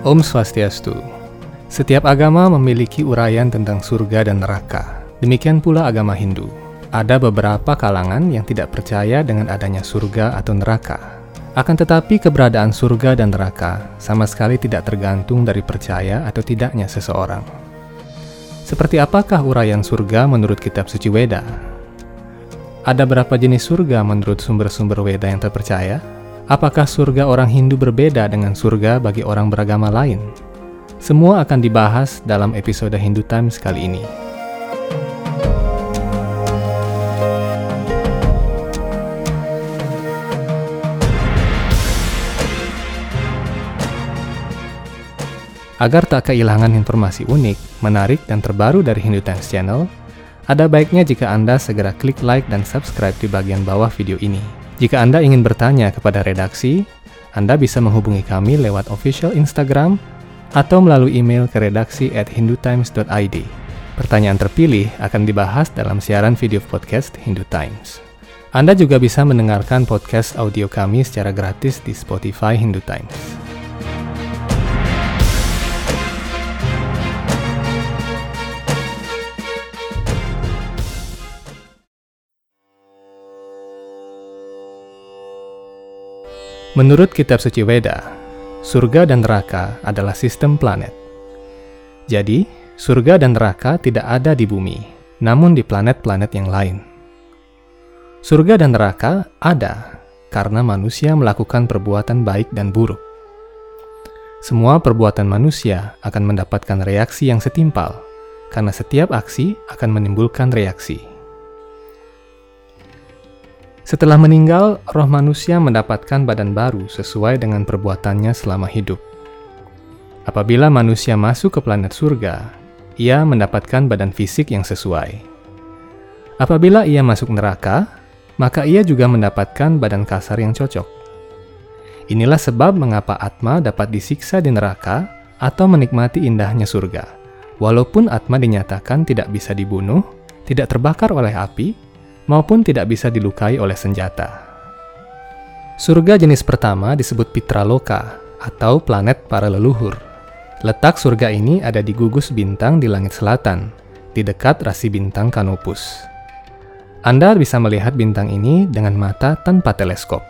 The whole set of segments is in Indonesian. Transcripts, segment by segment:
Om Swastiastu. Setiap agama memiliki uraian tentang surga dan neraka. Demikian pula agama Hindu. Ada beberapa kalangan yang tidak percaya dengan adanya surga atau neraka. Akan tetapi keberadaan surga dan neraka sama sekali tidak tergantung dari percaya atau tidaknya seseorang. Seperti apakah uraian surga menurut kitab suci Weda? Ada berapa jenis surga menurut sumber-sumber Weda yang terpercaya? Apakah surga orang Hindu berbeda dengan surga bagi orang beragama lain? Semua akan dibahas dalam episode Hindu Times kali ini. Agar tak kehilangan informasi unik, menarik, dan terbaru dari Hindu Times Channel, ada baiknya jika Anda segera klik like dan subscribe di bagian bawah video ini. Jika Anda ingin bertanya kepada redaksi, Anda bisa menghubungi kami lewat official Instagram atau melalui email ke redaksi at hindutimes.id. Pertanyaan terpilih akan dibahas dalam siaran video podcast Hindu Times. Anda juga bisa mendengarkan podcast audio kami secara gratis di Spotify Hindu Times. Menurut kitab suci Weda, surga dan neraka adalah sistem planet. Jadi, surga dan neraka tidak ada di bumi, namun di planet-planet yang lain. Surga dan neraka ada karena manusia melakukan perbuatan baik dan buruk. Semua perbuatan manusia akan mendapatkan reaksi yang setimpal, karena setiap aksi akan menimbulkan reaksi. Setelah meninggal, roh manusia mendapatkan badan baru sesuai dengan perbuatannya selama hidup. Apabila manusia masuk ke planet surga, ia mendapatkan badan fisik yang sesuai. Apabila ia masuk neraka, maka ia juga mendapatkan badan kasar yang cocok. Inilah sebab mengapa Atma dapat disiksa di neraka atau menikmati indahnya surga. Walaupun Atma dinyatakan tidak bisa dibunuh, tidak terbakar oleh api, maupun tidak bisa dilukai oleh senjata. Surga jenis pertama disebut Pitraloka atau planet para leluhur. Letak surga ini ada di gugus bintang di langit selatan, di dekat rasi bintang Canopus. Anda bisa melihat bintang ini dengan mata tanpa teleskop.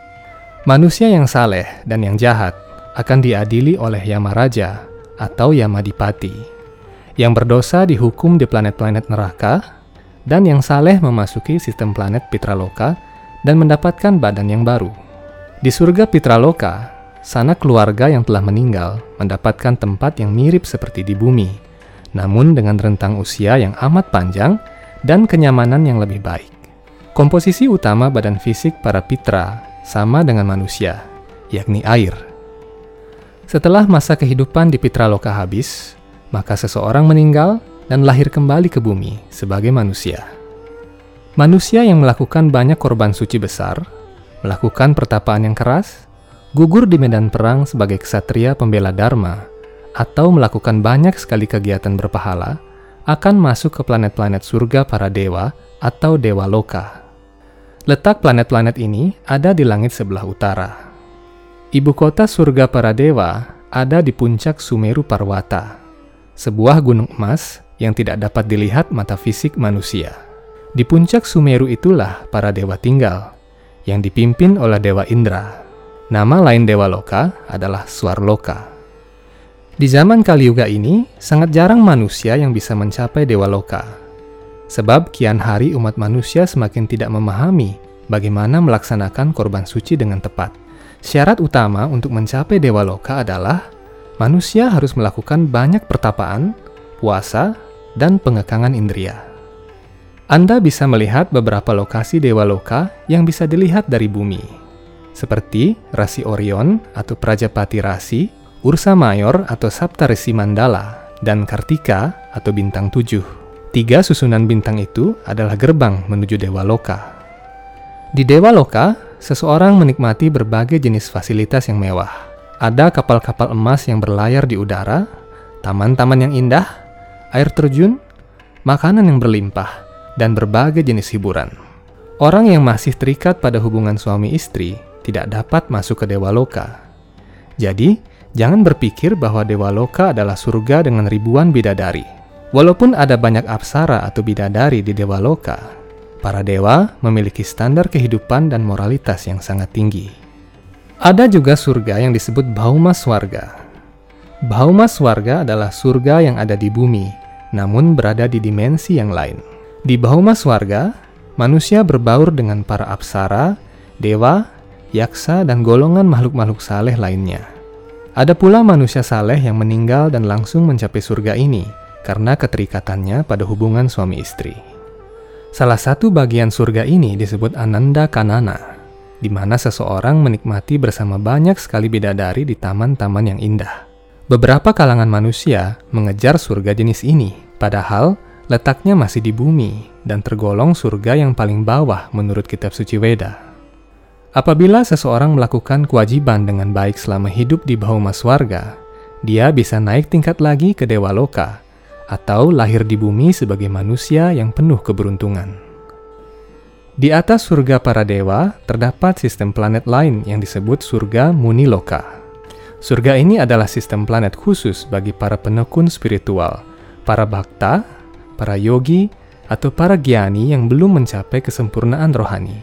Manusia yang saleh dan yang jahat akan diadili oleh Yamaraja atau Yamadipati. Yang berdosa dihukum di planet-planet neraka dan yang saleh memasuki sistem planet Pitraloka dan mendapatkan badan yang baru. Di surga Pitraloka, sana keluarga yang telah meninggal mendapatkan tempat yang mirip seperti di bumi, namun dengan rentang usia yang amat panjang dan kenyamanan yang lebih baik. Komposisi utama badan fisik para pitra sama dengan manusia, yakni air. Setelah masa kehidupan di Pitraloka habis, maka seseorang meninggal dan lahir kembali ke bumi sebagai manusia. Manusia yang melakukan banyak korban suci besar, melakukan pertapaan yang keras, gugur di medan perang sebagai ksatria pembela dharma, atau melakukan banyak sekali kegiatan berpahala, akan masuk ke planet-planet surga para dewa atau dewa loka. Letak planet-planet ini ada di langit sebelah utara. Ibu kota surga para dewa ada di puncak Sumeru Parwata, sebuah gunung emas yang tidak dapat dilihat mata fisik manusia. Di puncak Sumeru itulah para dewa tinggal, yang dipimpin oleh Dewa Indra. Nama lain Dewa Loka adalah Swarloka. Di zaman Kali Yuga ini, sangat jarang manusia yang bisa mencapai Dewa Loka. Sebab kian hari umat manusia semakin tidak memahami bagaimana melaksanakan korban suci dengan tepat. Syarat utama untuk mencapai Dewa Loka adalah manusia harus melakukan banyak pertapaan, puasa, dan pengekangan indria. Anda bisa melihat beberapa lokasi dewa loka yang bisa dilihat dari bumi, seperti rasi Orion atau Prajapati Rasi, Ursa Mayor atau Saptarisi Mandala, dan Kartika atau bintang tujuh. Tiga susunan bintang itu adalah gerbang menuju Dewa Loka. Di Dewa Loka, seseorang menikmati berbagai jenis fasilitas yang mewah. Ada kapal-kapal emas yang berlayar di udara, taman-taman yang indah, air terjun, makanan yang berlimpah, dan berbagai jenis hiburan. Orang yang masih terikat pada hubungan suami istri tidak dapat masuk ke Dewa Loka. Jadi, Jangan berpikir bahwa Dewa Loka adalah surga dengan ribuan bidadari. Walaupun ada banyak apsara atau bidadari di Dewa Loka, para dewa memiliki standar kehidupan dan moralitas yang sangat tinggi. Ada juga surga yang disebut Bauma Swarga. Bauma Swarga adalah surga yang ada di bumi, namun berada di dimensi yang lain. Di Bauma Swarga, manusia berbaur dengan para apsara, dewa, yaksa, dan golongan makhluk-makhluk saleh lainnya. Ada pula manusia saleh yang meninggal dan langsung mencapai surga ini karena keterikatannya pada hubungan suami istri. Salah satu bagian surga ini disebut Ananda Kanana, di mana seseorang menikmati bersama banyak sekali bidadari di taman-taman yang indah. Beberapa kalangan manusia mengejar surga jenis ini, padahal letaknya masih di bumi dan tergolong surga yang paling bawah menurut kitab suci Weda. Apabila seseorang melakukan kewajiban dengan baik selama hidup di Bauma Swarga, dia bisa naik tingkat lagi ke Dewa Loka, atau lahir di bumi sebagai manusia yang penuh keberuntungan. Di atas surga para dewa, terdapat sistem planet lain yang disebut surga Muni Loka. Surga ini adalah sistem planet khusus bagi para penekun spiritual, para bakta, para yogi, atau para giani yang belum mencapai kesempurnaan rohani.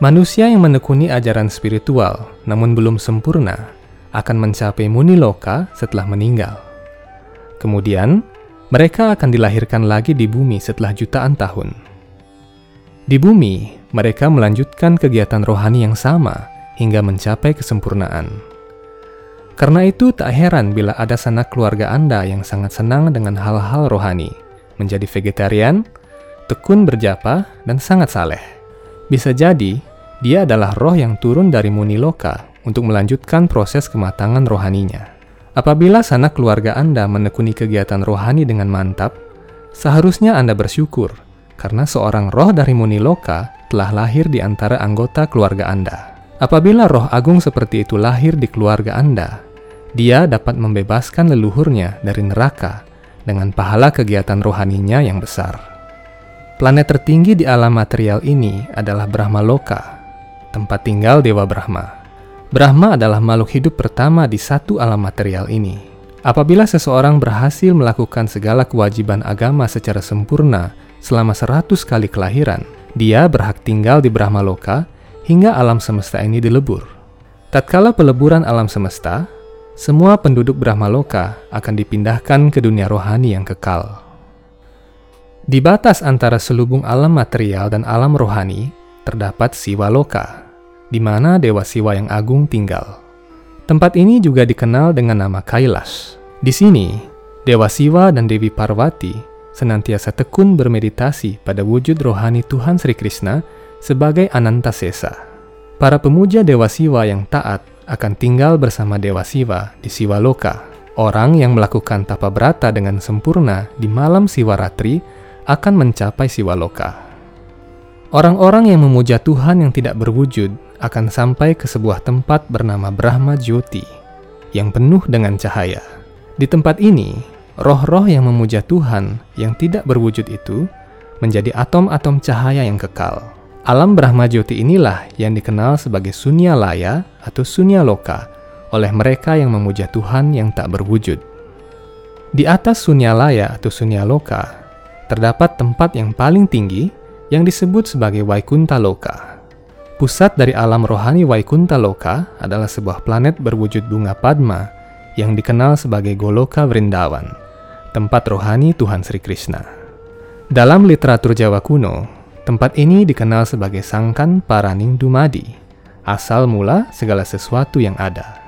Manusia yang menekuni ajaran spiritual namun belum sempurna akan mencapai muni loka setelah meninggal. Kemudian, mereka akan dilahirkan lagi di bumi setelah jutaan tahun. Di bumi, mereka melanjutkan kegiatan rohani yang sama hingga mencapai kesempurnaan. Karena itu, tak heran bila ada sanak keluarga Anda yang sangat senang dengan hal-hal rohani, menjadi vegetarian, tekun berjapa, dan sangat saleh. Bisa jadi dia adalah roh yang turun dari Muniloka untuk melanjutkan proses kematangan rohaninya. Apabila sanak keluarga Anda menekuni kegiatan rohani dengan mantap, seharusnya Anda bersyukur karena seorang roh dari Muniloka telah lahir di antara anggota keluarga Anda. Apabila roh agung seperti itu lahir di keluarga Anda, dia dapat membebaskan leluhurnya dari neraka dengan pahala kegiatan rohaninya yang besar. Planet tertinggi di alam material ini adalah Brahma Loka, tempat tinggal Dewa Brahma. Brahma adalah makhluk hidup pertama di satu alam material ini. Apabila seseorang berhasil melakukan segala kewajiban agama secara sempurna selama seratus kali kelahiran, dia berhak tinggal di Brahma Loka hingga alam semesta ini dilebur. Tatkala peleburan alam semesta, semua penduduk Brahma Loka akan dipindahkan ke dunia rohani yang kekal. Di batas antara selubung alam material dan alam rohani, terdapat Siwa Loka, di mana Dewa Siwa yang agung tinggal. Tempat ini juga dikenal dengan nama Kailas. Di sini, Dewa Siwa dan Dewi Parvati senantiasa tekun bermeditasi pada wujud rohani Tuhan Sri Krishna sebagai Ananta Sesa. Para pemuja Dewa Siwa yang taat akan tinggal bersama Dewa Siwa di Siwa Loka. Orang yang melakukan tapa berata dengan sempurna di malam Siwaratri akan mencapai Siwa Loka. Orang-orang yang memuja Tuhan yang tidak berwujud akan sampai ke sebuah tempat bernama Brahma Jyoti yang penuh dengan cahaya. Di tempat ini, roh-roh yang memuja Tuhan yang tidak berwujud itu menjadi atom-atom cahaya yang kekal. Alam Brahma Jyoti inilah yang dikenal sebagai Sunya Laya atau Sunya Loka oleh mereka yang memuja Tuhan yang tak berwujud. Di atas Sunya Laya atau Sunya Loka, terdapat tempat yang paling tinggi yang disebut sebagai Vaikunta Loka. Pusat dari alam rohani Vaikunta Loka adalah sebuah planet berwujud bunga Padma yang dikenal sebagai Goloka Vrindavan, tempat rohani Tuhan Sri Krishna. Dalam literatur Jawa kuno, tempat ini dikenal sebagai Sangkan Paraning Dumadi, asal mula segala sesuatu yang ada.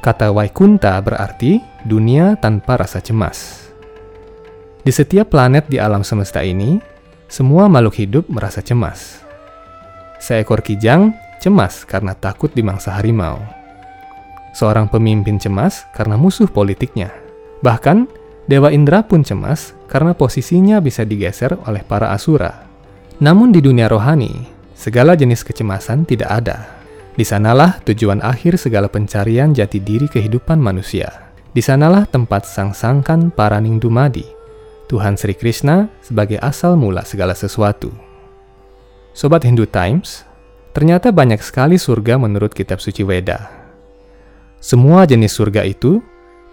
Kata Vaikunta berarti dunia tanpa rasa cemas. Di setiap planet di alam semesta ini, semua makhluk hidup merasa cemas. Seekor kijang cemas karena takut dimangsa harimau. Seorang pemimpin cemas karena musuh politiknya. Bahkan, Dewa Indra pun cemas karena posisinya bisa digeser oleh para asura. Namun di dunia rohani, segala jenis kecemasan tidak ada. Di sanalah tujuan akhir segala pencarian jati diri kehidupan manusia. Di sanalah tempat sang-sangkan para Ningdumadi, Tuhan Sri Krishna sebagai asal mula segala sesuatu. Sobat Hindu Times, ternyata banyak sekali surga menurut kitab suci Weda. Semua jenis surga itu,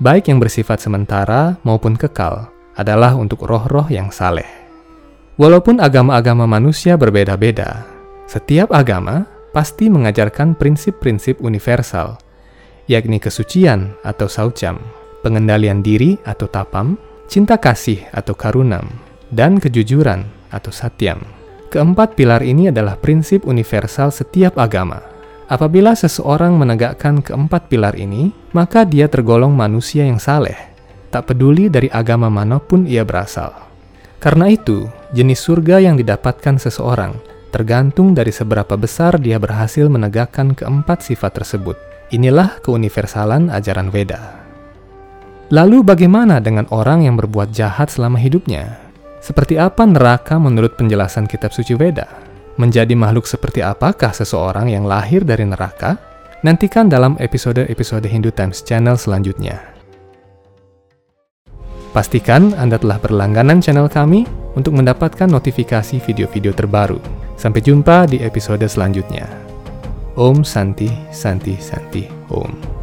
baik yang bersifat sementara maupun kekal, adalah untuk roh-roh yang saleh. Walaupun agama-agama manusia berbeda-beda, setiap agama pasti mengajarkan prinsip-prinsip universal, yakni kesucian atau saucam, pengendalian diri atau tapam, cinta kasih atau karunam, dan kejujuran atau satyam. Keempat pilar ini adalah prinsip universal setiap agama. Apabila seseorang menegakkan keempat pilar ini, maka dia tergolong manusia yang saleh, tak peduli dari agama mana pun ia berasal. Karena itu, jenis surga yang didapatkan seseorang tergantung dari seberapa besar dia berhasil menegakkan keempat sifat tersebut. Inilah keuniversalan ajaran Veda. Lalu bagaimana dengan orang yang berbuat jahat selama hidupnya? Seperti apa neraka menurut penjelasan kitab suci Veda? Menjadi makhluk seperti apakah seseorang yang lahir dari neraka? Nantikan dalam episode-episode Hindu Times Channel selanjutnya. Pastikan Anda telah berlangganan channel kami untuk mendapatkan notifikasi video-video terbaru. Sampai jumpa di episode selanjutnya. Om Santi Santi Santi Om.